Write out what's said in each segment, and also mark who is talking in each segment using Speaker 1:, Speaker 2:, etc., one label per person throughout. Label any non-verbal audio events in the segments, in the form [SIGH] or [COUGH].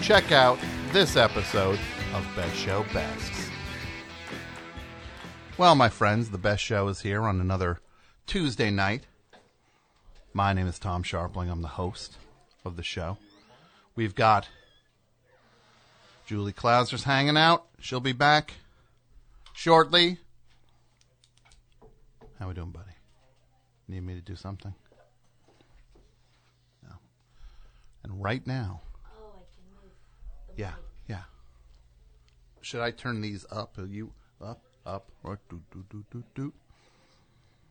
Speaker 1: check out this episode of Best Show Bests. Well, my friends, the best show is here on another Tuesday night. My name is Tom Scharpling. I'm the host of the show. We've got Julie Klausner's hanging out. She'll be back shortly. How we doing, buddy? Need me to do something? No. And right now,
Speaker 2: Oh, I can move. the
Speaker 1: yeah, yeah. Should I turn these up? Are you up, up, or do do do do do?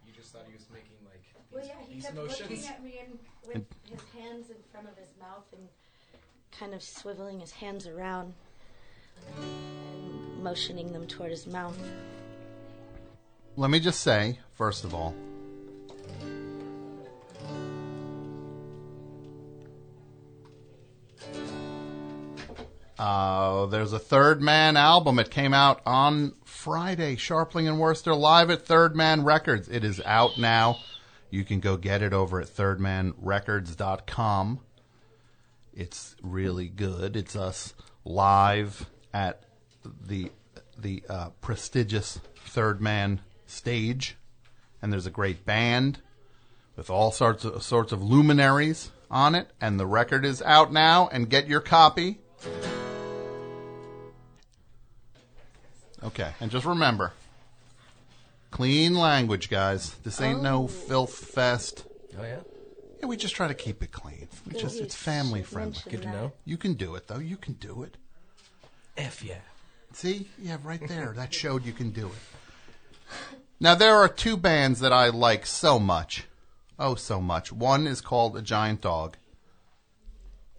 Speaker 3: You just thought he was making like these, Well,
Speaker 2: yeah, he
Speaker 3: these
Speaker 2: kept
Speaker 3: motions.
Speaker 2: looking at me and with his hands in front of his mouth and kind of swiveling his hands around and motioning them toward his mouth.
Speaker 1: Let me just say, first of all, uh, there's a Third Man album. It came out on Friday. Scharpling and Wurster live at Third Man Records. It is out now. You can go get it over at thirdmanrecords.com. It's really good. It's us live at the the uh, prestigious Third Man stage, and there's a great band with all sorts of sorts of luminaries on it. And the record is out now. And get your copy. Okay, and just remember, clean language, guys. This ain't no filth fest.
Speaker 3: Oh yeah.
Speaker 1: Yeah, we just try to keep it clean. We
Speaker 2: Yeah,
Speaker 1: just
Speaker 2: you
Speaker 1: it's family friendly.
Speaker 3: Good to know.
Speaker 1: You can do it though. You can do it.
Speaker 3: F yeah.
Speaker 1: See? Yeah, right there. that showed you can do it. Now, there are two bands that I like so much. Oh, so much. One is called A Giant Dog.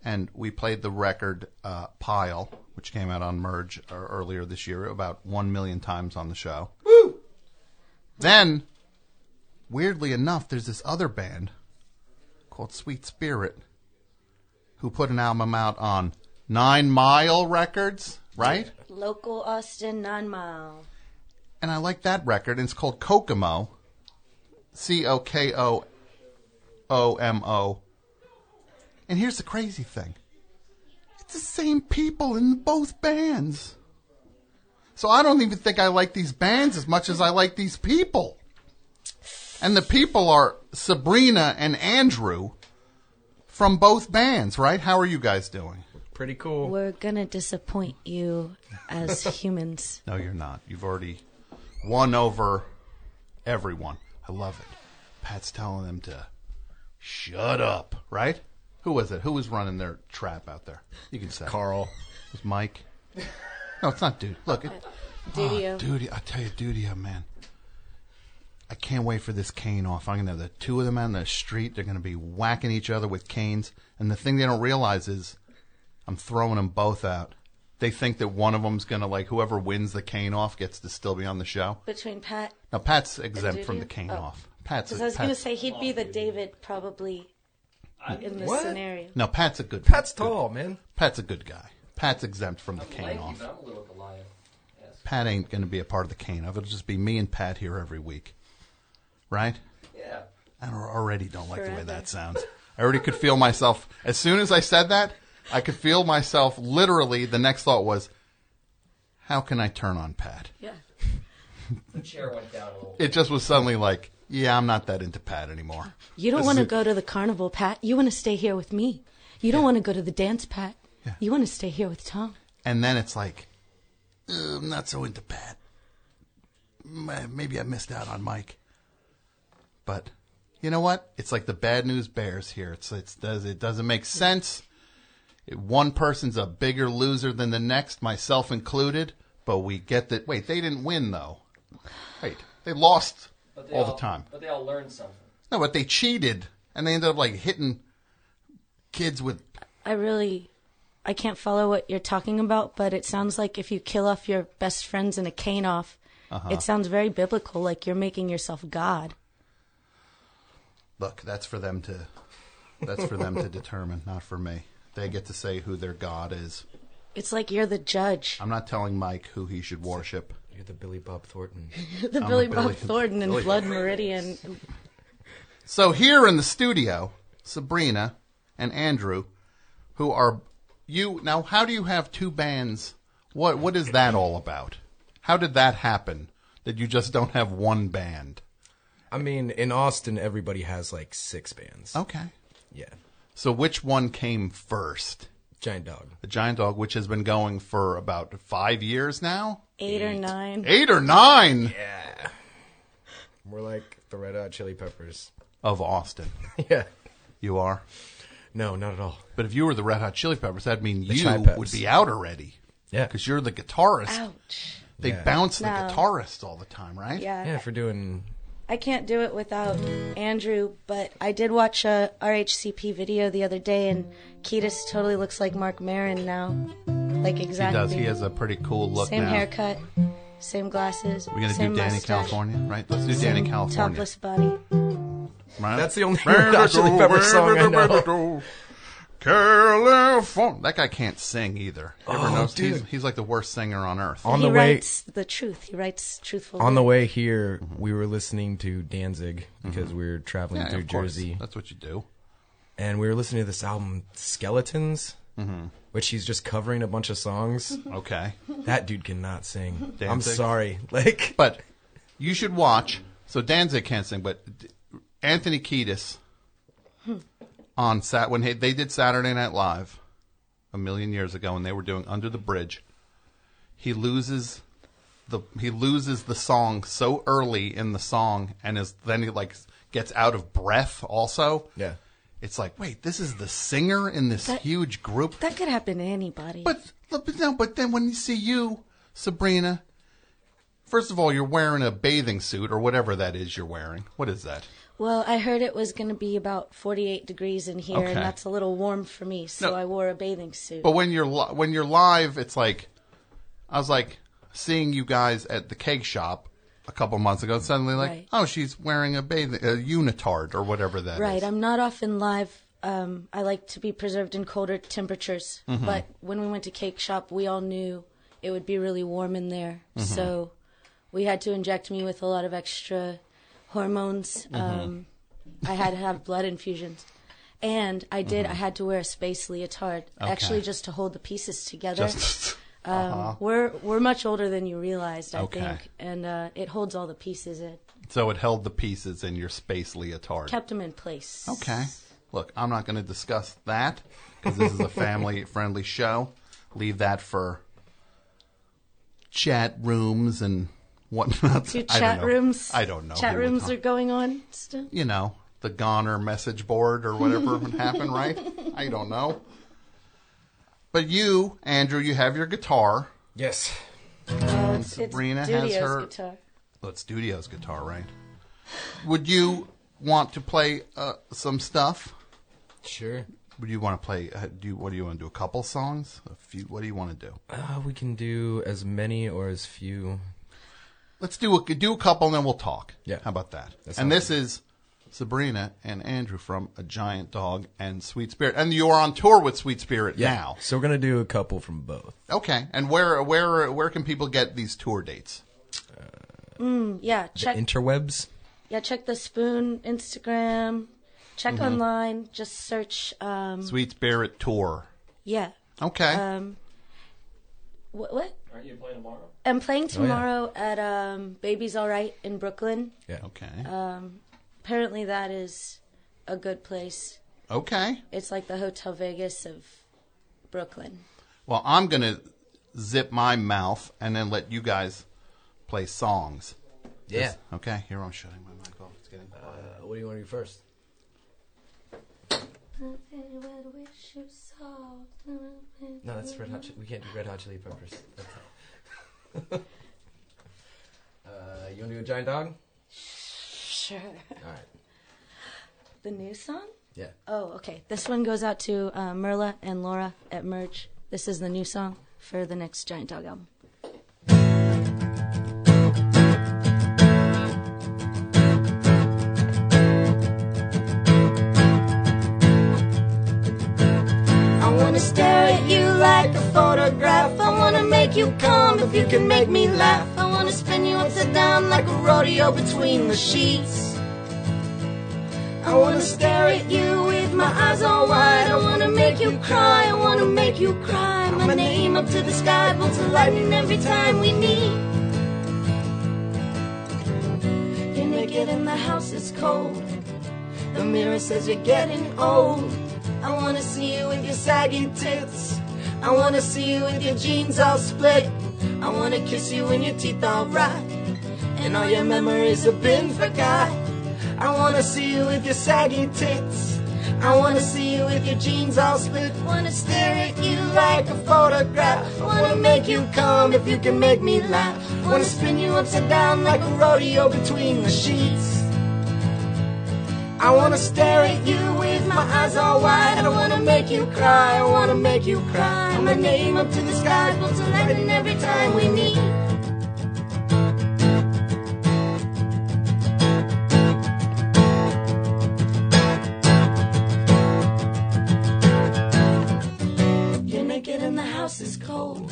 Speaker 1: And we played the record uh, Pile, which came out on Merge uh, earlier this year, about one million times on the show. Woo! Then, weirdly enough, there's this other band called Sweet Spirit who put an album out on Nine Mile Records, right?
Speaker 2: Local Austin Nine Mile.
Speaker 1: and I like that record. And it's called Cokomo, C O K O O M O. And here's the crazy thing: it's the same people in both bands. So I don't even think I like these bands as much as I like these people. And the people are Sabrina and Andrew from both bands, right? How are you guys doing?
Speaker 3: Pretty cool.
Speaker 2: We're gonna disappoint you as [LAUGHS] humans.
Speaker 1: No, you're not. You've already won over everyone. I love it. Pat's telling them to shut up, right? Who was it? Who was running their trap out there? You can say.
Speaker 3: Carl.
Speaker 1: It was Mike. No, it's not dude. Look, it,
Speaker 2: Dudio.
Speaker 1: Oh, ah, Duty, I tell you, Duty, oh, man. I can't wait for this cane off. I'm gonna have the two of them out in the street. They're gonna be whacking each other with canes. And the thing they don't realize is, I'm throwing them both out. They think that one of them's gonna like whoever wins the cane off gets to still be on the show.
Speaker 2: Between Pat
Speaker 1: Now Pat's exempt from the cane
Speaker 2: Oh.
Speaker 1: off. Pat's.
Speaker 2: Because
Speaker 1: A,
Speaker 2: I was gonna
Speaker 1: Pat's
Speaker 2: say he'd be the David probably in this
Speaker 3: What?
Speaker 2: scenario.
Speaker 1: no, Pat's a good.
Speaker 3: Pat's
Speaker 1: good-
Speaker 3: tall, man.
Speaker 1: Pat's a good guy. Pat's exempt from the cane off. Pat ain't going to be a part of the cane off. It'll just be me and Pat here every week, right?
Speaker 4: Yeah.
Speaker 1: I already don't like the way that sounds. I already could feel myself. As soon as I said that, I could feel myself. Literally, the next thought was, "How can I turn on Pat?"
Speaker 2: Yeah.
Speaker 4: The chair went down a little.
Speaker 1: It just was suddenly like, "Yeah, I'm not that into Pat anymore."
Speaker 2: You don't want to go to the carnival, Pat. You want to stay here with me. You don't want to go to the dance, Pat.
Speaker 1: Yeah.
Speaker 2: You want to stay here with Tom.
Speaker 1: and then it's like, "Uh, I'm not so into Pat. Maybe I missed out on Mike. But you know what? It's like the bad news bears here. It's it's does it doesn't make sense. It- One person's a bigger loser than the next, myself included. But we get that. Wait, they didn't win though. Wait, they lost
Speaker 4: But they
Speaker 1: all the time.
Speaker 4: But they all learned something.
Speaker 1: No, but they cheated and they ended up like hitting kids with.
Speaker 2: I really, I can't follow what you're talking about, but it sounds like if you kill off your best friends in a cane off,
Speaker 1: Uh-huh.
Speaker 2: it sounds very biblical, like you're making yourself God.
Speaker 1: Look, that's for them to. That's for them to [LAUGHS] determine, not for me. They get to say who their god is.
Speaker 2: It's like you're the judge,
Speaker 1: I'm not telling Mike who he should worship.
Speaker 3: You're the Billy Bob Thornton. [LAUGHS]
Speaker 2: the Billy
Speaker 1: Billy-
Speaker 2: Bob Thornton and
Speaker 1: Billy-
Speaker 2: Blood Meridian.
Speaker 1: So here in the studio, Sabrina and Andrew, who are you now? How do you have two bands? What what is that all about? How did that happen? That you just don't have one band?
Speaker 3: I mean, in Austin, everybody has like six bands.
Speaker 1: Okay.
Speaker 3: Yeah.
Speaker 1: So which one came first?
Speaker 3: Giant Dog.
Speaker 1: The Giant Dog, which has been going for about five years now,
Speaker 2: Eight or nine.
Speaker 1: eight or nine
Speaker 3: Yeah. We're like the Red Hot Chili Peppers.
Speaker 1: of Austin. [LAUGHS]
Speaker 3: yeah.
Speaker 1: You are.
Speaker 3: No, not at all.
Speaker 1: But if you were the Red Hot Chili Peppers, that'd mean you
Speaker 3: Chai Peps.
Speaker 1: would be out already.
Speaker 3: Yeah.
Speaker 1: Because you're the guitarist.
Speaker 2: Ouch.
Speaker 1: They
Speaker 3: Yeah.
Speaker 1: bounce the
Speaker 2: No.
Speaker 1: guitarist all the time, right?
Speaker 2: Yeah.
Speaker 3: Yeah, for doing.
Speaker 2: I can't do it without Andrew, but I did watch a RHCP video the other day, and Kiedis totally looks like Marc Maron now. Like exactly.
Speaker 1: He does. He has a pretty cool look
Speaker 2: Same
Speaker 1: now.
Speaker 2: haircut, same glasses.
Speaker 1: We're gonna do Danny
Speaker 2: mustache,
Speaker 1: California, right? Let's do
Speaker 2: same
Speaker 1: Dani California.
Speaker 2: Topless body.
Speaker 1: Right?
Speaker 3: That's the only Red Hot Chili Pepper song I know.
Speaker 1: California. That guy can't sing either. You ever
Speaker 3: Oh.
Speaker 1: He's, he's like the worst singer on earth.
Speaker 3: On
Speaker 2: he
Speaker 3: the way
Speaker 2: writes the truth. He writes truthful.
Speaker 3: on the way here, we were listening to Danzig because we were traveling
Speaker 1: Mm-hmm. Yeah,
Speaker 3: through
Speaker 1: of course.
Speaker 3: Jersey,
Speaker 1: That's what you do.
Speaker 3: and we were listening to this album Skeletons,
Speaker 1: Mm-hmm.
Speaker 3: which he's just covering a bunch of songs.
Speaker 1: Okay.
Speaker 3: that dude cannot sing. I'm
Speaker 1: Danzig?
Speaker 3: sorry. [LAUGHS] Like,
Speaker 1: But you should watch. So Danzig can't sing, but D- Anthony Kiedis on sat when they did Saturday Night Live a million years ago, and they were doing Under the Bridge. He loses the he loses the song so early in the song, and is then he like gets out of breath. Also,
Speaker 3: yeah.
Speaker 1: it's like wait, this is the singer in this
Speaker 2: That-
Speaker 1: huge group.
Speaker 2: That could happen to anybody.
Speaker 1: But but no, but then when you see you, Sabrina, first of all, you're wearing a bathing suit or whatever that is you're wearing. What is that?
Speaker 2: Well, I heard it was going to be about 48 degrees in here,
Speaker 1: Okay.
Speaker 2: and that's a little warm for me, so
Speaker 1: No.
Speaker 2: I wore a bathing suit.
Speaker 1: But when you're li- when you're live, it's like I was like seeing you guys at the cake shop a couple months ago. And suddenly, like,
Speaker 2: Right.
Speaker 1: oh, she's wearing a bathing a unitard or whatever that is.
Speaker 2: Right. I'm not often live. Um, I like to be preserved in colder temperatures.
Speaker 1: Mm-hmm.
Speaker 2: But when we went to Cake Shop, we all knew it would be really warm in there.
Speaker 1: Mm-hmm.
Speaker 2: So we had to inject me with a lot of extra hormones.
Speaker 1: Mm-hmm.
Speaker 2: Um, I had to have blood infusions. And I did.
Speaker 1: Mm-hmm.
Speaker 2: I had to wear a space leotard, actually, just to hold the pieces together.
Speaker 1: Just [LAUGHS]
Speaker 2: um, We're we're much older than you realized, I
Speaker 1: Okay.
Speaker 2: think, and uh, it holds all the pieces. It
Speaker 1: so it held the pieces in your space leotard.
Speaker 2: kept them in place.
Speaker 1: Okay. Look, I'm not going to discuss that because this is a family [LAUGHS] friendly show. Leave that for chat rooms and whatnot.
Speaker 2: Two [LAUGHS]
Speaker 1: I don't
Speaker 2: chat
Speaker 1: know.
Speaker 2: rooms.
Speaker 1: I don't know.
Speaker 2: Chat rooms
Speaker 1: talk-
Speaker 2: are going on still.
Speaker 1: you know, the Goner message board or whatever would happen, right? [LAUGHS] I don't know. But you, Andrew, you have your guitar.
Speaker 3: Yes.
Speaker 1: And Sabrina
Speaker 2: it's
Speaker 1: has her.
Speaker 2: guitar.
Speaker 1: Well, it's Studio's guitar, right? Would you want to play uh, some stuff?
Speaker 3: Sure.
Speaker 1: Would you want to play? Uh, do you, what do you want to do? A couple songs? A few? What do you want to do?
Speaker 3: Uh, we can do as many or as few.
Speaker 1: Let's do a do a couple, and then we'll talk.
Speaker 3: Yeah.
Speaker 1: How about that?
Speaker 3: That
Speaker 1: and
Speaker 3: sounds
Speaker 1: this is Sabrina and Andrew from A Giant Dog and Sweet Spirit, and you are on tour with Sweet Spirit now.
Speaker 3: So we're gonna do a couple from both.
Speaker 1: Okay. And where where where can people get these tour dates?
Speaker 2: Yeah, check.
Speaker 3: Interwebs.
Speaker 2: yeah, check the Spoon Instagram. Check
Speaker 1: Mm-hmm.
Speaker 2: online. Just search. Um,
Speaker 1: Sweet Spirit tour.
Speaker 2: yeah.
Speaker 1: Okay.
Speaker 2: Um, what? What?
Speaker 4: Aren't you playing tomorrow?
Speaker 2: I'm
Speaker 1: Oh,
Speaker 2: playing tomorrow at um, Baby's All Right in Brooklyn.
Speaker 3: Yeah.
Speaker 1: okay.
Speaker 2: um, Apparently, that is a good place.
Speaker 1: okay.
Speaker 2: It's like the Hotel Vegas of Brooklyn.
Speaker 1: Well, I'm gonna zip my mouth and then let you guys play songs.
Speaker 3: Yeah.
Speaker 1: Okay, here I'm shutting my mic off. It's getting
Speaker 3: Uh, what do you want to do first? No, that's Red Hot. Chi- We can't do Red Hot Chili Peppers. That's [LAUGHS] uh, you want to do a giant dog?
Speaker 5: Sure.
Speaker 3: All right.
Speaker 5: The new song?
Speaker 3: Yeah.
Speaker 5: Oh, okay. This one goes out to uh, Merla and Laura at Merge. This is the new song for the next Giant Dog album. Stare at you like a photograph. I wanna make you come if you can make me laugh. I wanna spin you upside down like a rodeo between the sheets. I wanna stare at you with my eyes all wide. I wanna make you cry. I wanna make you cry. My name up to the sky, bolts of lightning every time we meet. You're naked and the house is cold. The mirror says you're getting old. I wanna see you with your saggy tits. I wanna see you with your jeans all split. I wanna kiss you when your teeth all rot. And all your memories have been forgot. I wanna see you with your saggy tits. I wanna see you with your jeans all split. Wanna stare at you like a photograph. Wanna make you come if you can make me laugh. Wanna spin you upside down like a rodeo between the sheets. I wanna stare at you with my eyes all wide. I wanna make you cry. I wanna make you cry. My name up to the sky, bolts of lightning every time we meet. You're naked and the house is cold.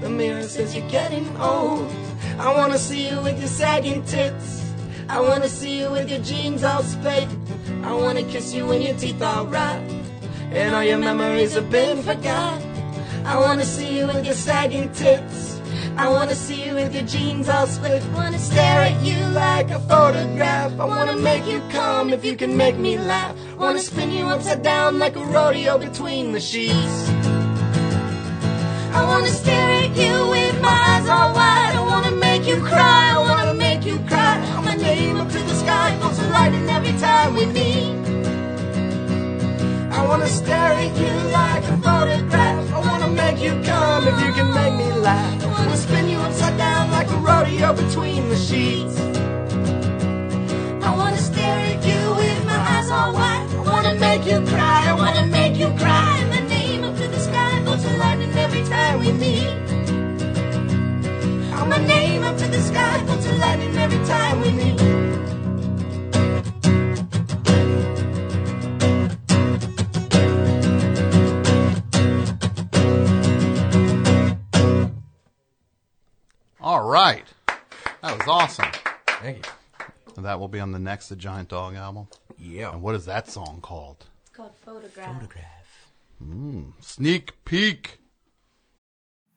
Speaker 5: The mirror says you're getting old. I wanna see you with your sagging tits. I wanna see you with your jeans all split. I wanna kiss you when your teeth all rot. And all your memories have been forgot. I wanna see you with your sagging tits. I wanna see you with your jeans all split. Wanna stare at you like a photograph. I wanna make you come if you can make me laugh. I Wanna spin you upside down like a rodeo between the sheets. I wanna stare at you with my eyes all wide. I wanna make you cry. I wanna make you cry. Up to the sky, lightning every time we meet. I wanna stare at you like a photograph. I wanna make you come if you can make me laugh. I wanna spin you upside down like a rodeo between the sheets. I wanna stare at you with my eyes all wide. I wanna make you cry. I wanna make you cry. My name up to the sky, of lightning every time we meet. My name up to the sky, bolts of lightning every time we meet.
Speaker 1: All right. That was awesome.
Speaker 3: Thank you.
Speaker 1: And that will be on the next The Giant Dog album.
Speaker 3: Yeah.
Speaker 1: And what is that song called?
Speaker 5: It's called Photograph. Photograph.
Speaker 1: Mm, sneak Peek.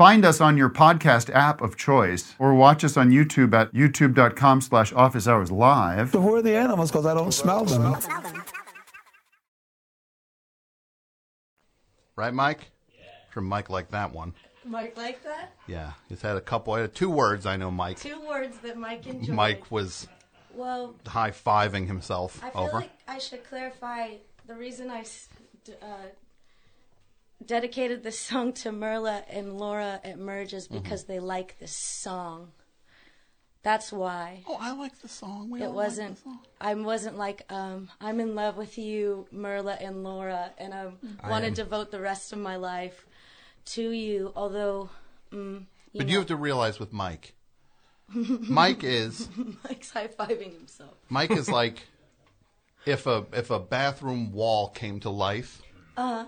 Speaker 6: Find us on your podcast app of choice or watch us on YouTube at youtube.com slash office hours live.
Speaker 7: Who are the animals? Because I don't smell them.
Speaker 1: Right, Mike? Yeah. Sure, Mike liked that one.
Speaker 5: Mike like that?
Speaker 1: Yeah. He's had a couple, had two words I know Mike.
Speaker 5: Two words that Mike enjoyed.
Speaker 1: Mike was
Speaker 5: Well,
Speaker 1: high fiving himself
Speaker 5: I feel
Speaker 1: over.
Speaker 5: like I should clarify the reason I... uh, dedicated this song to Merla and Laura at Merge is because they like this song. That's why.
Speaker 1: oh, I like the song. We
Speaker 5: It wasn't.
Speaker 1: the song.
Speaker 5: I wasn't like um, I'm in love with you, Merla and Laura, and I want to devote the rest of my life to you. Although, mm, you
Speaker 1: But
Speaker 5: know,
Speaker 1: you have to realize with Mike, [LAUGHS] Mike is
Speaker 5: Mike's high fiving himself.
Speaker 1: Mike is [LAUGHS] like if a if a bathroom wall came to life.
Speaker 5: Uh-huh.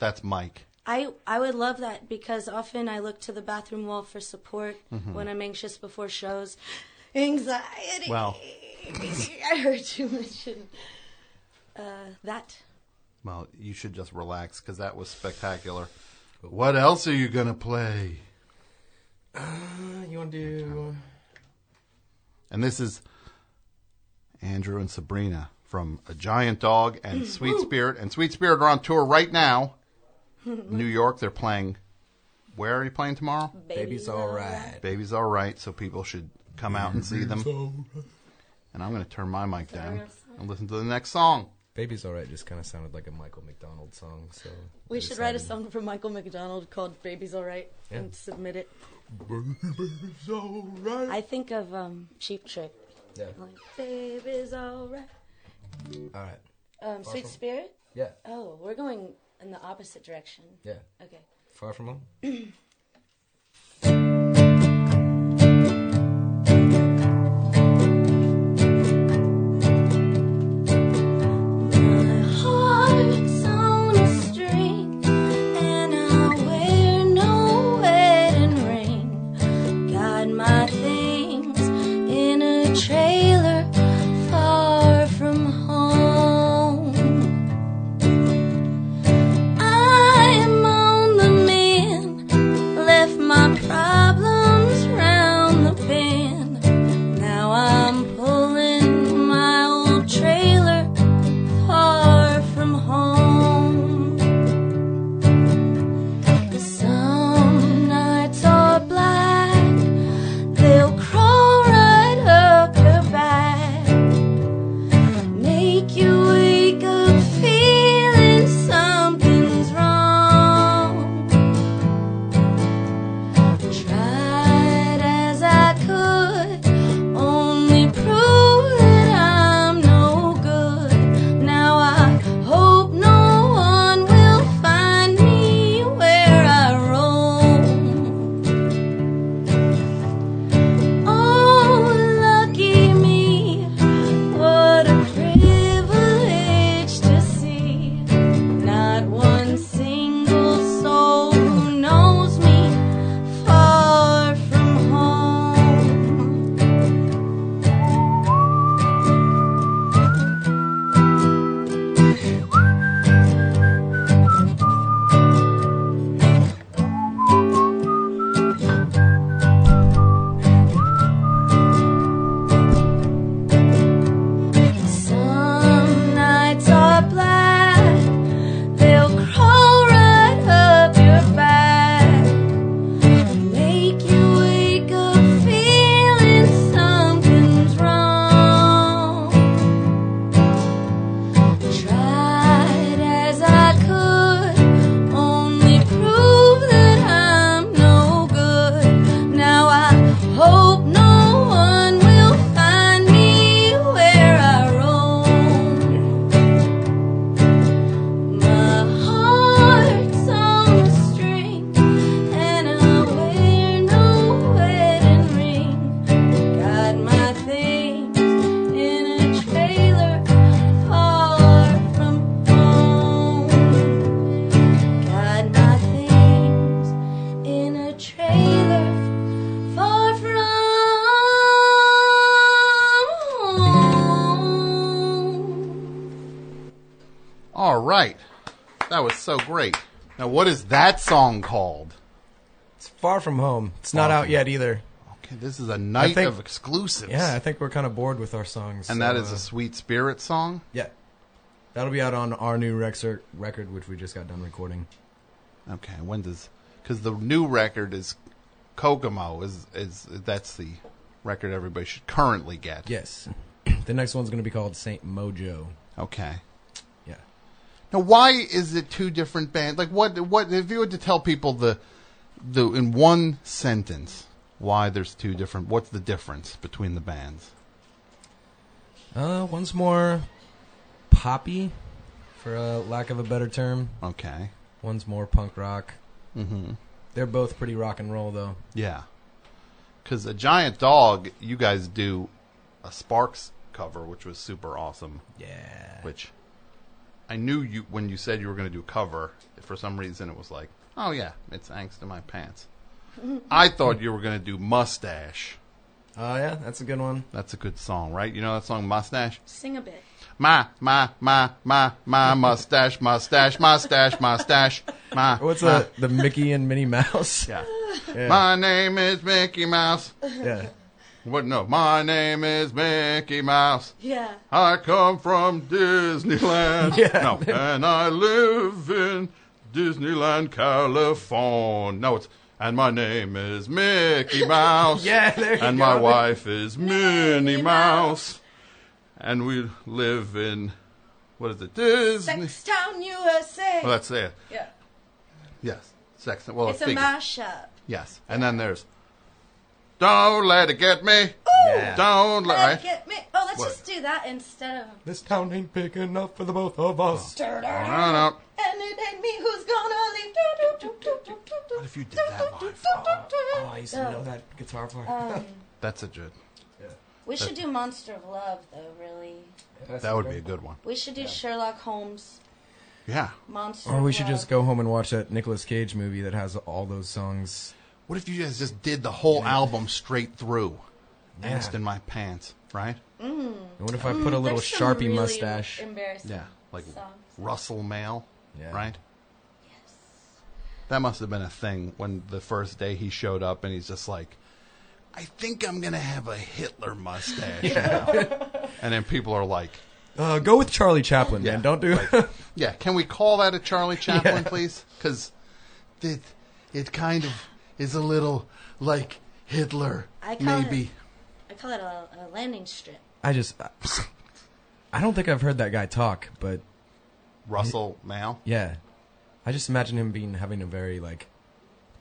Speaker 1: That's Mike.
Speaker 5: I I would love that because often I look to the bathroom wall for support
Speaker 1: Mm-hmm.
Speaker 5: when I'm anxious before shows.
Speaker 2: anxiety.
Speaker 1: Well.
Speaker 2: I heard you mention uh, that.
Speaker 1: Well, you should just relax because that was spectacular. What else are you gonna play?
Speaker 3: Uh, you want to do?
Speaker 1: And this is Andrew and Sabrina from A Giant Dog and [GASPS] Sweet Spirit. And Sweet Spirit are on tour right now. [LAUGHS] New York. They're playing. Where are you playing tomorrow?
Speaker 3: Baby's all right.
Speaker 1: Baby's all right, so people should come out and see them. And I'm going to turn my mic down and listen to the next song.
Speaker 3: Baby's all right. Just kind of sounded like a Michael McDonald song. So
Speaker 2: We
Speaker 3: I
Speaker 2: should write a
Speaker 3: decided-
Speaker 2: song for Michael McDonald called "Baby's Alright"
Speaker 3: Yeah.
Speaker 2: and submit it. Baby's all right. I think of um, Cheap Trick.
Speaker 3: Yeah.
Speaker 2: Like, Baby's alright.
Speaker 3: All right.
Speaker 2: Um, Sweet Spirit.
Speaker 3: Yeah.
Speaker 2: Oh, we're going in the opposite direction.
Speaker 3: Yeah.
Speaker 2: Okay. Far from home. [CLEARS THROAT]
Speaker 1: that song called?
Speaker 3: It's far from home. It's not out
Speaker 1: From
Speaker 3: yet either.
Speaker 1: Okay, this is a night
Speaker 3: think-
Speaker 1: of exclusives.
Speaker 3: Yeah, I think we're kind of bored with our songs.
Speaker 1: and
Speaker 3: so,
Speaker 1: that is
Speaker 3: uh,
Speaker 1: a Sweet Spirit song?
Speaker 3: yeah. That'll be out on our new Rexer record, which we just got done recording.
Speaker 1: Okay, when does. Because the new record is Cokomo, is, is that's the record everybody should currently get.
Speaker 3: Yes. [CLEARS THROAT] the next one's going to be called Saint Mojo.
Speaker 1: Okay. Now, why is it two different bands? Like, what? What if you were to tell people the, the in one sentence, why there's two different? What's the difference between the bands?
Speaker 3: Uh, one's more poppy, for a lack of a better term.
Speaker 1: Okay.
Speaker 3: One's more punk rock.
Speaker 1: Mm-hmm.
Speaker 3: They're both pretty rock and roll, though.
Speaker 1: Yeah. Because a giant dog, you guys do a Sparks cover, which was super awesome.
Speaker 3: Yeah.
Speaker 1: Which I knew you when you said you were going to do cover. For some reason, it was like, oh yeah, it's angst in my pants. [LAUGHS] I thought you were going to do mustache.
Speaker 3: Oh yeah, that's a good one.
Speaker 1: That's a good song, right? You know that song, Mustache?
Speaker 2: Sing a bit.
Speaker 1: My, my, my, my, my mustache, mustache, mustache, mustache, my. [LAUGHS]
Speaker 3: What's
Speaker 1: my.
Speaker 3: the the Mickey and Minnie Mouse?
Speaker 1: Yeah. [LAUGHS]
Speaker 3: Yeah.
Speaker 1: My name is Mickey Mouse.
Speaker 3: yeah.
Speaker 1: What? No, my name is Mickey Mouse.
Speaker 2: Yeah.
Speaker 1: I come from Disneyland. [LAUGHS]
Speaker 3: Yeah.
Speaker 1: No, and I live in Disneyland, California. No, it's and my name is Mickey [LAUGHS] Mouse.
Speaker 3: Yeah, there you
Speaker 1: And
Speaker 3: go.
Speaker 1: my wife is Minnie Mouse. And we live in what is it? Disney.
Speaker 2: Sextown, USA.
Speaker 1: Well, that's it.
Speaker 2: yeah.
Speaker 1: Yes, sex. Well,
Speaker 2: It's a
Speaker 1: figure-
Speaker 2: mashup.
Speaker 1: Yes, and then there's. Don't let it get me.
Speaker 3: Yeah.
Speaker 1: Don't let.
Speaker 2: Let it get me. Oh, let's
Speaker 1: What?
Speaker 2: just do that instead of.
Speaker 3: This town ain't big enough for the both of us. Oh.
Speaker 1: Oh, no, no.
Speaker 2: And it ain't me who's gonna leave. Do, do, do, do, do, do, do,
Speaker 1: What if you did that live?
Speaker 3: Oh, I used to know oh. that guitar part.
Speaker 1: Um, [LAUGHS] that's a good.
Speaker 2: We should do Monster of Love, though, really.
Speaker 1: That would be a good one.
Speaker 2: We should do Sherlock Holmes,
Speaker 1: Yeah.
Speaker 2: Monster
Speaker 3: Or we should
Speaker 2: Love.
Speaker 3: just go home and watch that Nicolas Cage movie that has all those songs.
Speaker 1: What if you guys just did the whole album straight through?
Speaker 3: Yeah.
Speaker 1: Danced in my pants, right?
Speaker 3: And what if I put a little
Speaker 2: There's some
Speaker 3: Sharpie
Speaker 2: really
Speaker 3: mustache?
Speaker 2: Embarrassing.
Speaker 1: Yeah. Like
Speaker 2: songs.
Speaker 1: Russell Mael,
Speaker 3: Yeah.
Speaker 1: right? That must have been a thing when the first day he showed up and he's just like, I think I'm going to have a Hitler mustache [LAUGHS] now. [LAUGHS] and then people are like,
Speaker 3: Uh, go with Charlie Chaplin,
Speaker 1: Yeah,
Speaker 3: man. Don't do
Speaker 1: like- [LAUGHS] yeah, can we call that a Charlie Chaplin, please? Because it, it kind of is a little like Hitler,
Speaker 2: I call
Speaker 1: maybe.
Speaker 2: it. I call it a, a landing strip.
Speaker 3: I just. [LAUGHS] I don't think I've heard that guy talk, but
Speaker 1: Russell Mael.
Speaker 3: yeah. I just imagine him being having a very like.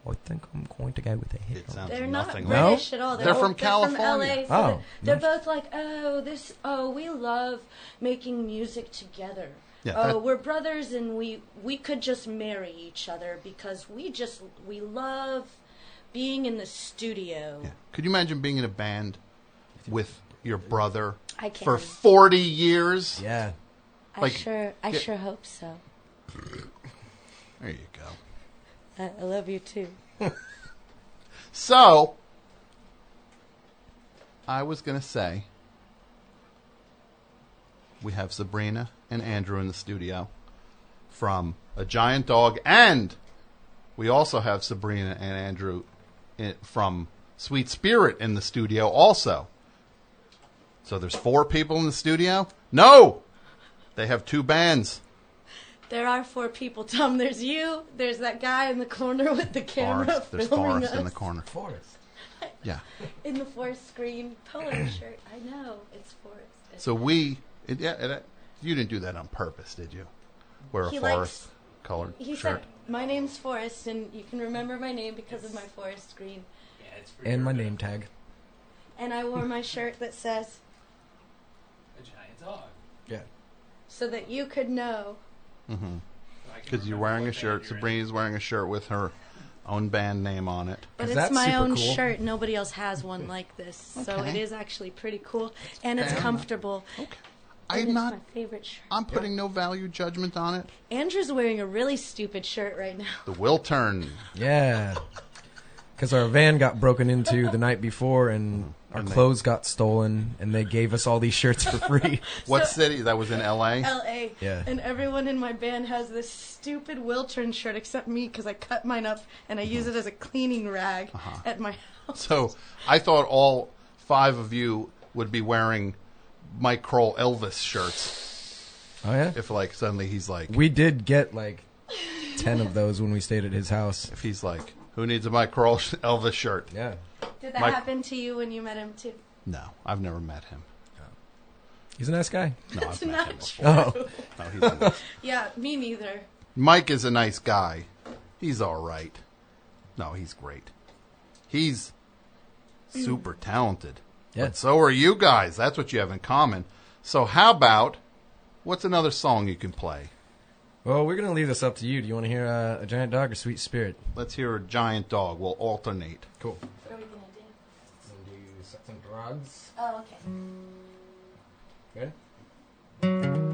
Speaker 3: I think I'm going to go with a
Speaker 1: It sounds
Speaker 2: They're not
Speaker 1: nothing
Speaker 3: No?
Speaker 2: British at all. They're,
Speaker 1: They're
Speaker 2: all-
Speaker 1: from
Speaker 2: they're From
Speaker 1: California.
Speaker 2: LA, so
Speaker 3: Oh,
Speaker 2: they're, they're
Speaker 3: nice.
Speaker 2: both like, oh, this, oh, we love making music together.
Speaker 1: Yeah,
Speaker 2: oh,
Speaker 1: that-
Speaker 2: we're brothers, and we we could just marry each other because we just we love being in the studio.
Speaker 1: Yeah. Could you imagine being in a band with your brother
Speaker 2: I can.
Speaker 1: for 40 years?
Speaker 3: Yeah.
Speaker 2: I sure, I
Speaker 1: yeah.
Speaker 2: sure hope so.
Speaker 1: There you go.
Speaker 2: I, I love you too. [LAUGHS]
Speaker 1: So, I was going to say we have Sabrina and Andrew in the studio from A Giant Dog, and we also have Sabrina and Andrew in, from Sweet Spirit in the studio also. So there's four people in the studio? No! They have two bands.
Speaker 2: There are four people, Tom. There's you. There's that guy in the corner [LAUGHS] with the camera
Speaker 1: Forrest. There's
Speaker 2: filming
Speaker 1: Forrest in the corner.
Speaker 3: Forrest. [LAUGHS]
Speaker 1: Yeah.
Speaker 2: in the Forrest screen polo [CLEARS THROAT] shirt. I know it's Forrest.
Speaker 1: So we, it, yeah, it, you didn't do that on purpose, did you? Wear a
Speaker 2: He
Speaker 1: forest
Speaker 2: likes-
Speaker 1: colored
Speaker 2: He
Speaker 1: shirt.
Speaker 2: said, "My name's Forrest, and you can remember my name because of my forest green.
Speaker 4: Yeah, it's for
Speaker 3: And my name tag.
Speaker 2: And I wore my shirt that says,
Speaker 4: A giant dog.
Speaker 3: Yeah.
Speaker 2: so that you could know. Mm-hmm.
Speaker 1: Because you're wearing a shirt. Sabrina's wearing a shirt with her own band name on it.
Speaker 2: But
Speaker 3: 'Cause
Speaker 2: it's
Speaker 3: that's
Speaker 2: my
Speaker 3: super
Speaker 2: own
Speaker 3: cool.
Speaker 2: shirt. Nobody else has one like this, so it
Speaker 1: Okay.
Speaker 2: is actually pretty cool, and it's comfortable.
Speaker 1: I'm
Speaker 2: it's
Speaker 1: not.
Speaker 2: my favorite shirt.
Speaker 1: I'm putting no value judgment on it.
Speaker 2: Andrew's wearing a really stupid shirt right now.
Speaker 1: The Wiltern.
Speaker 3: Yeah. Because our van got broken into the night before and our
Speaker 1: And they-
Speaker 3: clothes got stolen and they gave us all these shirts for free. [LAUGHS]
Speaker 1: What
Speaker 2: So-
Speaker 1: city? That was in L.A.
Speaker 2: L.A.
Speaker 3: Yeah.
Speaker 2: And everyone in my band has this stupid Wiltern shirt except me because I cut mine up and I use it as a cleaning rag
Speaker 1: Uh-huh.
Speaker 2: at my house.
Speaker 1: So I thought all five of you would be wearing Mike Krol Elvis shirts.
Speaker 3: oh, yeah?
Speaker 1: If like suddenly he's like,
Speaker 3: We did get like 10 of those when we stayed at his house.
Speaker 1: if he's like, who needs a Mike Krol [LAUGHS] Elvis shirt?
Speaker 3: Yeah.
Speaker 2: Did that
Speaker 1: Mike-
Speaker 2: happen to you when you met him too?
Speaker 1: No, I've never met him. Oh.
Speaker 3: He's a nice guy.
Speaker 1: No,
Speaker 2: That's
Speaker 1: I've met him
Speaker 2: not
Speaker 1: before.
Speaker 3: Oh.
Speaker 1: No, he's a [LAUGHS] nice
Speaker 2: Yeah, me neither.
Speaker 1: Mike is a nice guy. He's all right. No, he's great. He's super talented.
Speaker 3: Yeah.
Speaker 1: But so are you guys. That's what you have in common. So how about what's another song you can play?
Speaker 3: Well, we're going to leave this up to you. Do you want to hear uh, A Giant Dog or Sweet Spirit?
Speaker 1: Let's hear a giant dog. We'll alternate.
Speaker 3: Cool.
Speaker 2: What are we gonna do?
Speaker 3: do Sex and Drugs.
Speaker 2: Oh, okay.
Speaker 3: Good?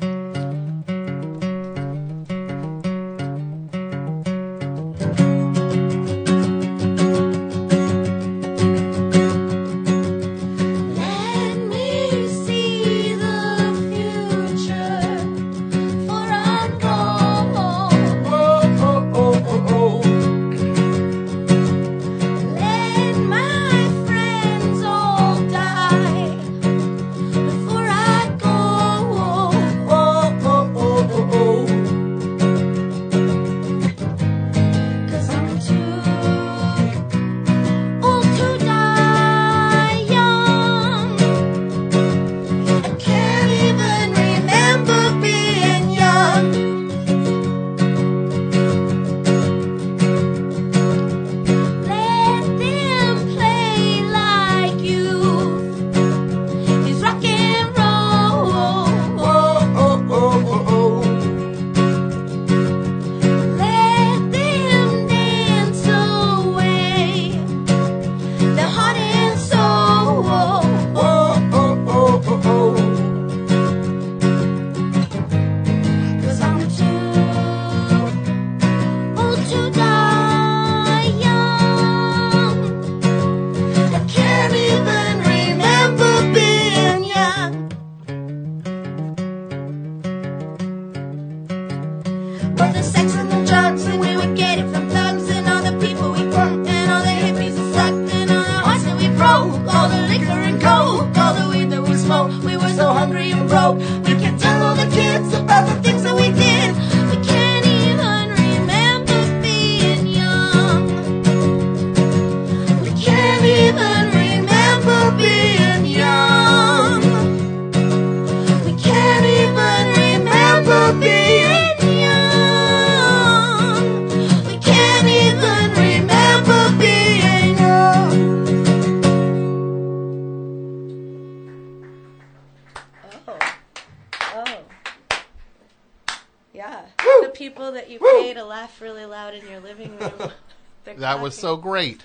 Speaker 1: Was so great.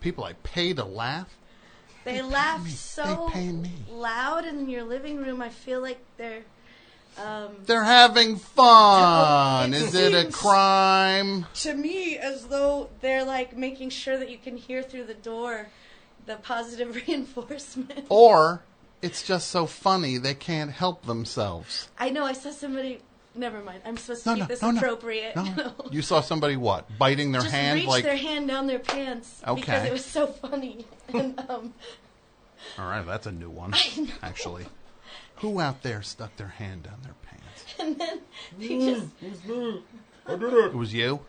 Speaker 1: People I pay to laugh.
Speaker 2: They laugh so
Speaker 1: They pay me.
Speaker 2: loud in your living room. I feel like they're. Um,
Speaker 1: They're having fun. Is it a crime?
Speaker 2: to me as though they're like making sure that you can hear through the door the positive [LAUGHS] reinforcement.
Speaker 1: Or it's just so funny they can't help themselves.
Speaker 2: I know I saw somebody. Never mind. I'm supposed to
Speaker 1: No,
Speaker 2: keep
Speaker 1: no,
Speaker 2: this
Speaker 1: no, no.
Speaker 2: appropriate.
Speaker 1: No,
Speaker 2: you [LAUGHS]
Speaker 1: you saw somebody what? Biting their
Speaker 2: Just
Speaker 1: hand
Speaker 2: reach
Speaker 1: like
Speaker 2: their hand down their pants because it was so funny. [LAUGHS] And um,
Speaker 1: All right, that's a new one. [LAUGHS]
Speaker 2: I know.
Speaker 1: Actually. Who out there stuck their hand down their pants?
Speaker 2: and then they mm, just
Speaker 1: It was you?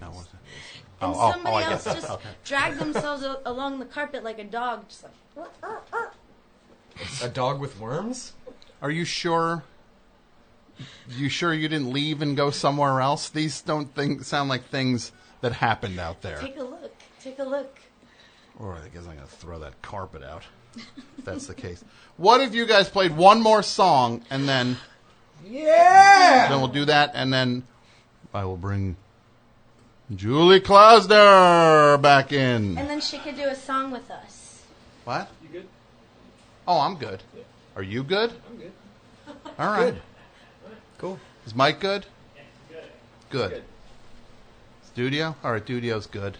Speaker 1: No, it wasn't.
Speaker 2: and
Speaker 1: Oh, oh,
Speaker 2: somebody
Speaker 1: oh, I
Speaker 2: else just
Speaker 1: Okay.
Speaker 2: dragged themselves along the carpet like a dog, just like. Uh, uh, uh.
Speaker 3: A dog with worms?
Speaker 1: Are you sure? You sure you didn't leave and go somewhere else? These don't think, sound like things that happened out there.
Speaker 2: Take a look. Take a look.
Speaker 1: Or I guess I'm going to throw that carpet out. If that's the case. What if you guys played one more song and then. Yeah! Then we'll do that and then I will bring Julie Klausner back in.
Speaker 2: And then she could do a song with us.
Speaker 1: What? You good? Oh, I'm good. Are you good? I'm good. All right.
Speaker 3: Cool.
Speaker 1: Is Mike good? good. Good. Studio? All right, studio's good.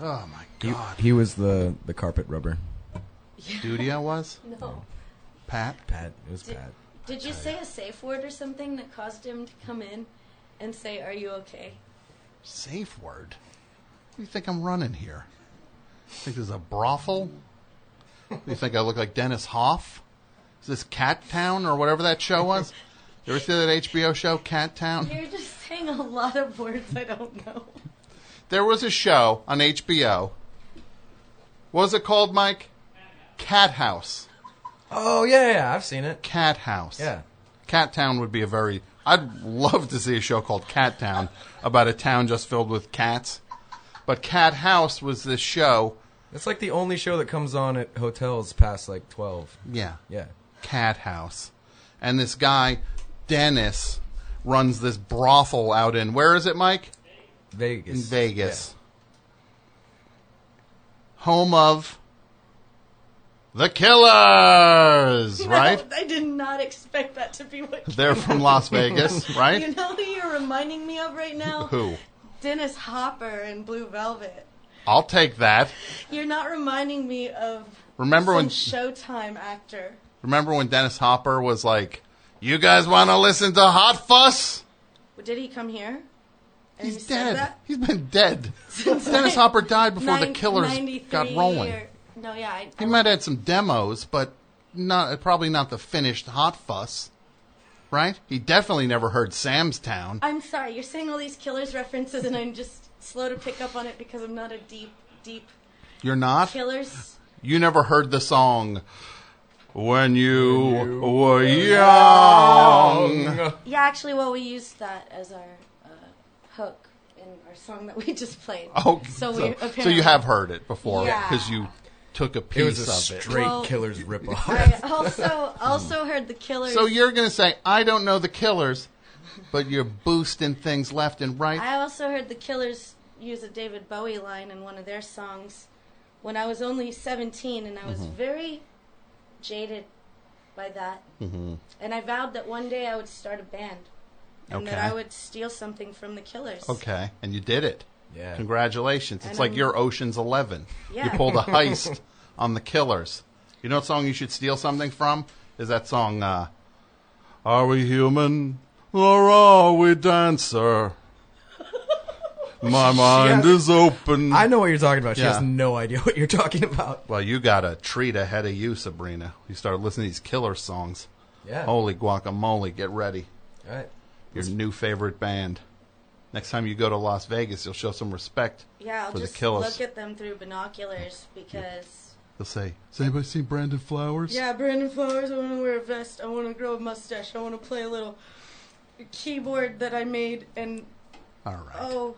Speaker 1: Oh my god.
Speaker 3: he was the, the carpet rubber. [LAUGHS]
Speaker 1: Studio was?
Speaker 2: No.
Speaker 1: Pat?
Speaker 3: Pat. It was
Speaker 2: Did,
Speaker 3: Pat.
Speaker 2: did you say a safe word or something that caused him to come in and say, "Are you okay?"
Speaker 1: Safe word? What do you think I'm running here? Think this is a brothel? you think I look like Dennis Hof? Is this Cat Town or whatever that show was? [LAUGHS] You ever see that HBO show, Cat Town?
Speaker 2: You're just saying a lot of words I don't know.
Speaker 1: There was a show on HBO. What was it called, Mike? Cat House.
Speaker 3: Oh, yeah, yeah, I've seen it.
Speaker 1: Cat House.
Speaker 3: Yeah.
Speaker 1: Cat Town would be a very. I'd love to see a show called Cat Town about a town just filled with cats. But Cat House was this show.
Speaker 3: It's like the only show that comes on at hotels past like 12.
Speaker 1: Yeah.
Speaker 3: Yeah.
Speaker 1: Cat House. And this guy, Dennis, runs this brothel out in. Where is it, Mike?
Speaker 3: Vegas.
Speaker 1: In Vegas. Home of. The Killers, [LAUGHS] right?
Speaker 2: I did not expect that to be what.
Speaker 1: They're from Las Vegas, [LAUGHS] right?
Speaker 2: You know who you're reminding me of right now?
Speaker 1: Who?
Speaker 2: Dennis Hopper in Blue Velvet.
Speaker 1: I'll take that.
Speaker 2: You're not reminding me of
Speaker 1: Remember
Speaker 2: some
Speaker 1: when
Speaker 2: Showtime actor.
Speaker 1: remember when Dennis Hopper was like, "You guys want to listen to Hot Fuss?"
Speaker 2: Did he come here? And
Speaker 1: He's
Speaker 2: said
Speaker 1: dead. He's been dead. [LAUGHS]
Speaker 2: Since
Speaker 1: Dennis Hopper died before the Killers got rolling.
Speaker 2: or- no, yeah. I,
Speaker 1: He
Speaker 2: I-
Speaker 1: might have had some demos, but not probably not the finished Hot Fuss. Right? He definitely never heard Sam's Town.
Speaker 2: I'm sorry, you're saying all these Killers references, and I'm just slow to pick up on it because I'm not a deep, deep
Speaker 1: You're not?
Speaker 2: Killers.
Speaker 1: You never heard the song When You, Were Young.
Speaker 2: Yeah, actually, well, we used that as our uh, hook in our song that we just played. [LAUGHS]
Speaker 1: Oh,
Speaker 2: so,
Speaker 1: so,
Speaker 2: we
Speaker 1: so you have heard it before
Speaker 2: Yeah.
Speaker 1: because you took a piece
Speaker 3: It
Speaker 1: piece
Speaker 3: was a
Speaker 1: of it.
Speaker 3: straight
Speaker 2: Well-
Speaker 3: Killers ripoff.
Speaker 2: I [LAUGHS] also also heard the Killers.
Speaker 1: So you're going to say, I don't know the Killers, but you're boosting things left and right?
Speaker 2: I also heard the Killers use a David Bowie line in one of their songs when I was only 17, and I was
Speaker 1: Mm-hmm.
Speaker 2: very jaded by that. Mm-hmm. And I vowed that one day I would start a band, and that I would steal something from the Killers.
Speaker 1: Okay, and you did it.
Speaker 3: Yeah.
Speaker 1: Congratulations. It's
Speaker 2: And
Speaker 1: like
Speaker 2: I'm-
Speaker 1: your Ocean's Eleven. Yeah. You
Speaker 2: Yeah.
Speaker 1: pulled a [LAUGHS] heist on the Killers. You know what song you should steal something from? Is that song, uh, Are We Human or Are We Dancer? My [LAUGHS] mind
Speaker 3: has-
Speaker 1: is open.
Speaker 3: I know what you're talking about. She
Speaker 1: Yeah.
Speaker 3: has no idea what you're talking about.
Speaker 1: Well, you got a treat ahead of you, Sabrina. You start listening to these killer songs.
Speaker 3: Yeah.
Speaker 1: Holy guacamole, get ready.
Speaker 3: All right.
Speaker 1: Your new favorite band. Next time you go to Las Vegas, you'll show some respect
Speaker 2: Yeah, I'll
Speaker 1: for the
Speaker 2: just
Speaker 1: Killers.
Speaker 2: look at them through binoculars because.
Speaker 1: They'll say, Has anybody seen Brandon Flowers?
Speaker 2: Yeah, Brandon Flowers. I want to wear a vest. I want to grow a mustache. I want to play a little keyboard that I made. And
Speaker 1: All right.
Speaker 2: oh,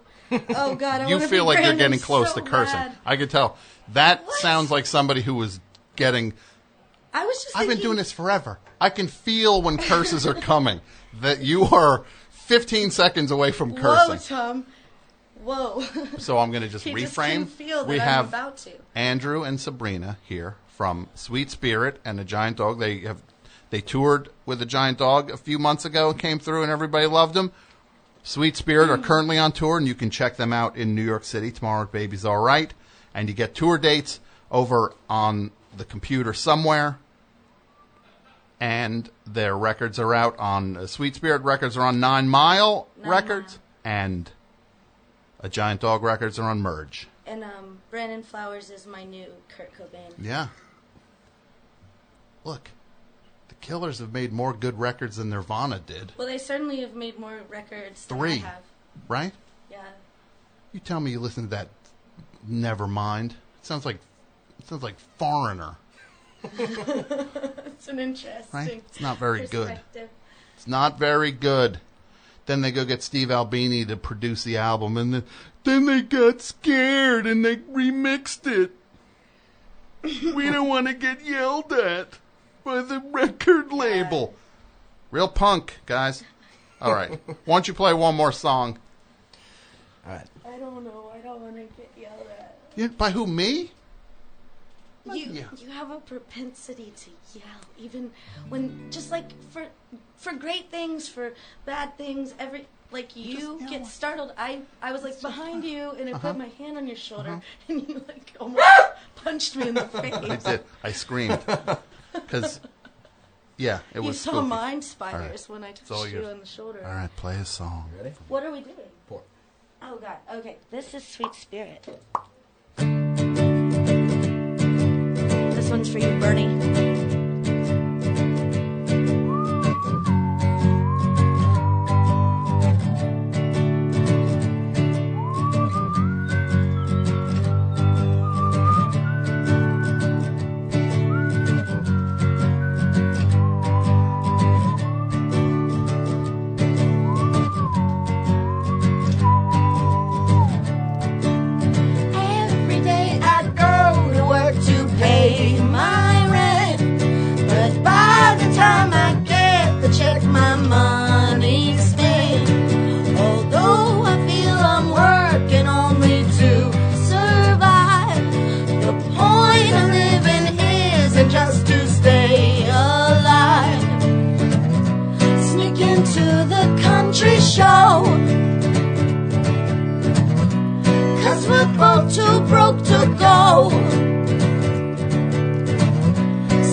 Speaker 2: oh God, I
Speaker 1: you feel like you're getting close
Speaker 2: so
Speaker 1: to cursing.
Speaker 2: bad.
Speaker 1: I could tell. That
Speaker 2: What?
Speaker 1: sounds like somebody who was getting.
Speaker 2: I was just.
Speaker 1: I've been doing this forever. I can feel when curses are coming. That you are 15 seconds away from
Speaker 5: Whoa,
Speaker 1: cursing.
Speaker 5: Tom. Whoa. [LAUGHS]
Speaker 1: So I'm going to just
Speaker 5: just
Speaker 1: reframe.
Speaker 5: that
Speaker 1: we
Speaker 5: I'm
Speaker 1: have
Speaker 5: about to.
Speaker 1: Andrew and Sabrina here from Sweet Spirit and the Giant Dog. They have they toured with the Giant Dog a few months ago and came through and everybody loved them. Sweet Spirit are currently on tour and you can check them out in New York City tomorrow at Baby's All Right. And you get tour dates over on the computer somewhere. And their records are out on uh, Sweet Spirit records are on Nine Mile
Speaker 5: Nine
Speaker 1: Records and a Giant Dog records are on Merge.
Speaker 5: And um, Brandon Flowers is my new Kurt Cobain.
Speaker 1: Yeah. Look, the Killers have made more good records than Nirvana did,
Speaker 5: Well, they certainly have made more records than
Speaker 1: Three.
Speaker 5: I have.
Speaker 1: right?
Speaker 5: Yeah.
Speaker 1: You tell me you listen to that Nevermind. It sounds like it sounds like Foreigner, [LAUGHS]
Speaker 5: It's an interesting
Speaker 1: right? It's not very good. It's not very good. Then they go get Steve Albini to produce the album, and then, then they got scared and they remixed it. we don't want to get yelled at by the record label. Real punk, guys. All right. Why don't you play one more song?
Speaker 3: All right.
Speaker 5: I don't know. I don't want to get yelled at.
Speaker 1: Yeah, by who, me?
Speaker 5: You
Speaker 1: yeah.
Speaker 5: you have a propensity to yell, even when just like for for great things, for bad things. Every like you
Speaker 1: just
Speaker 5: get startled. I I was like behind you, and I
Speaker 1: Uh-huh.
Speaker 5: put my hand on your shoulder, [LAUGHS] and you like almost [LAUGHS] punched me in the face.
Speaker 1: I did. I screamed. [LAUGHS] Because, yeah, it
Speaker 5: You
Speaker 1: was
Speaker 5: saw
Speaker 1: spooky.
Speaker 5: mind spiders
Speaker 1: All
Speaker 5: when I
Speaker 1: all
Speaker 5: touched you
Speaker 1: yours.
Speaker 5: on the shoulder.
Speaker 1: All right, play a song.
Speaker 3: Ready?
Speaker 5: What are we doing?
Speaker 3: Four.
Speaker 5: Oh God. Okay, this is Sweet Spirit. This one's for you, Bernie. Cause too broke to go.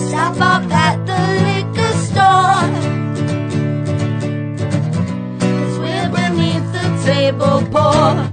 Speaker 5: Stop off at the liquor store. Cause we're beneath the table pour.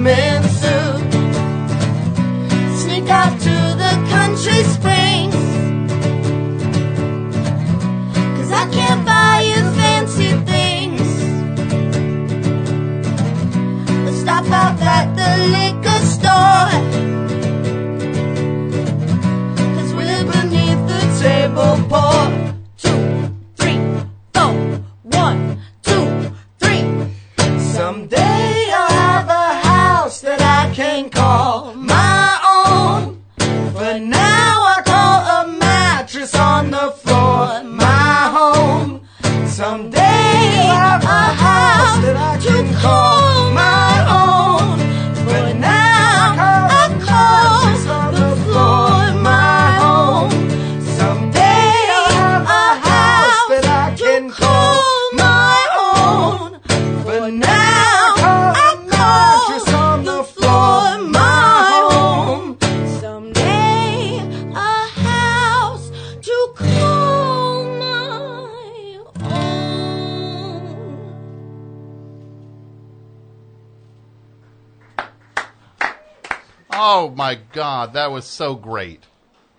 Speaker 5: Swimming
Speaker 1: Oh my God, that was so great.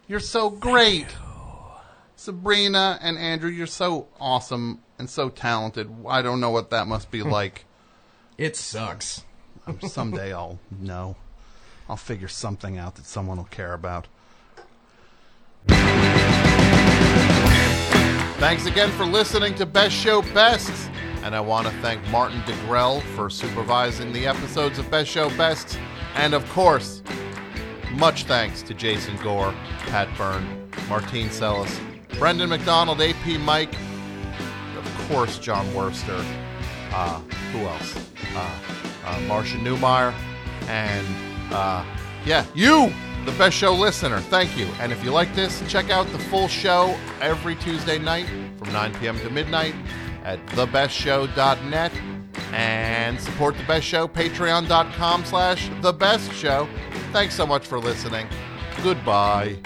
Speaker 1: You're so great. Sabrina and Andrew, you're so awesome and so talented. I don't know what that must be hmm. like.
Speaker 3: It sucks.
Speaker 1: Um, someday I'll know. I'll figure something out that someone will care about. Thanks again for listening to Best Show Best. And I want to thank Martin DeGrell for supervising the episodes of Best Show Best. And of course, much thanks to Jason Gore, Pat Byrne, Martine Sellis, Brendan McDonald, AP Mike, of course, John Wurster. Uh, who else? Uh, uh, Marcia Newmeyer, and uh, yeah, you, the best show listener. Thank you. And if you like this, check out the full show every Tuesday night from 9 p.m. to midnight at thebestshow.net and support the best show patreon.com slash the best show. Thanks so much for listening. Goodbye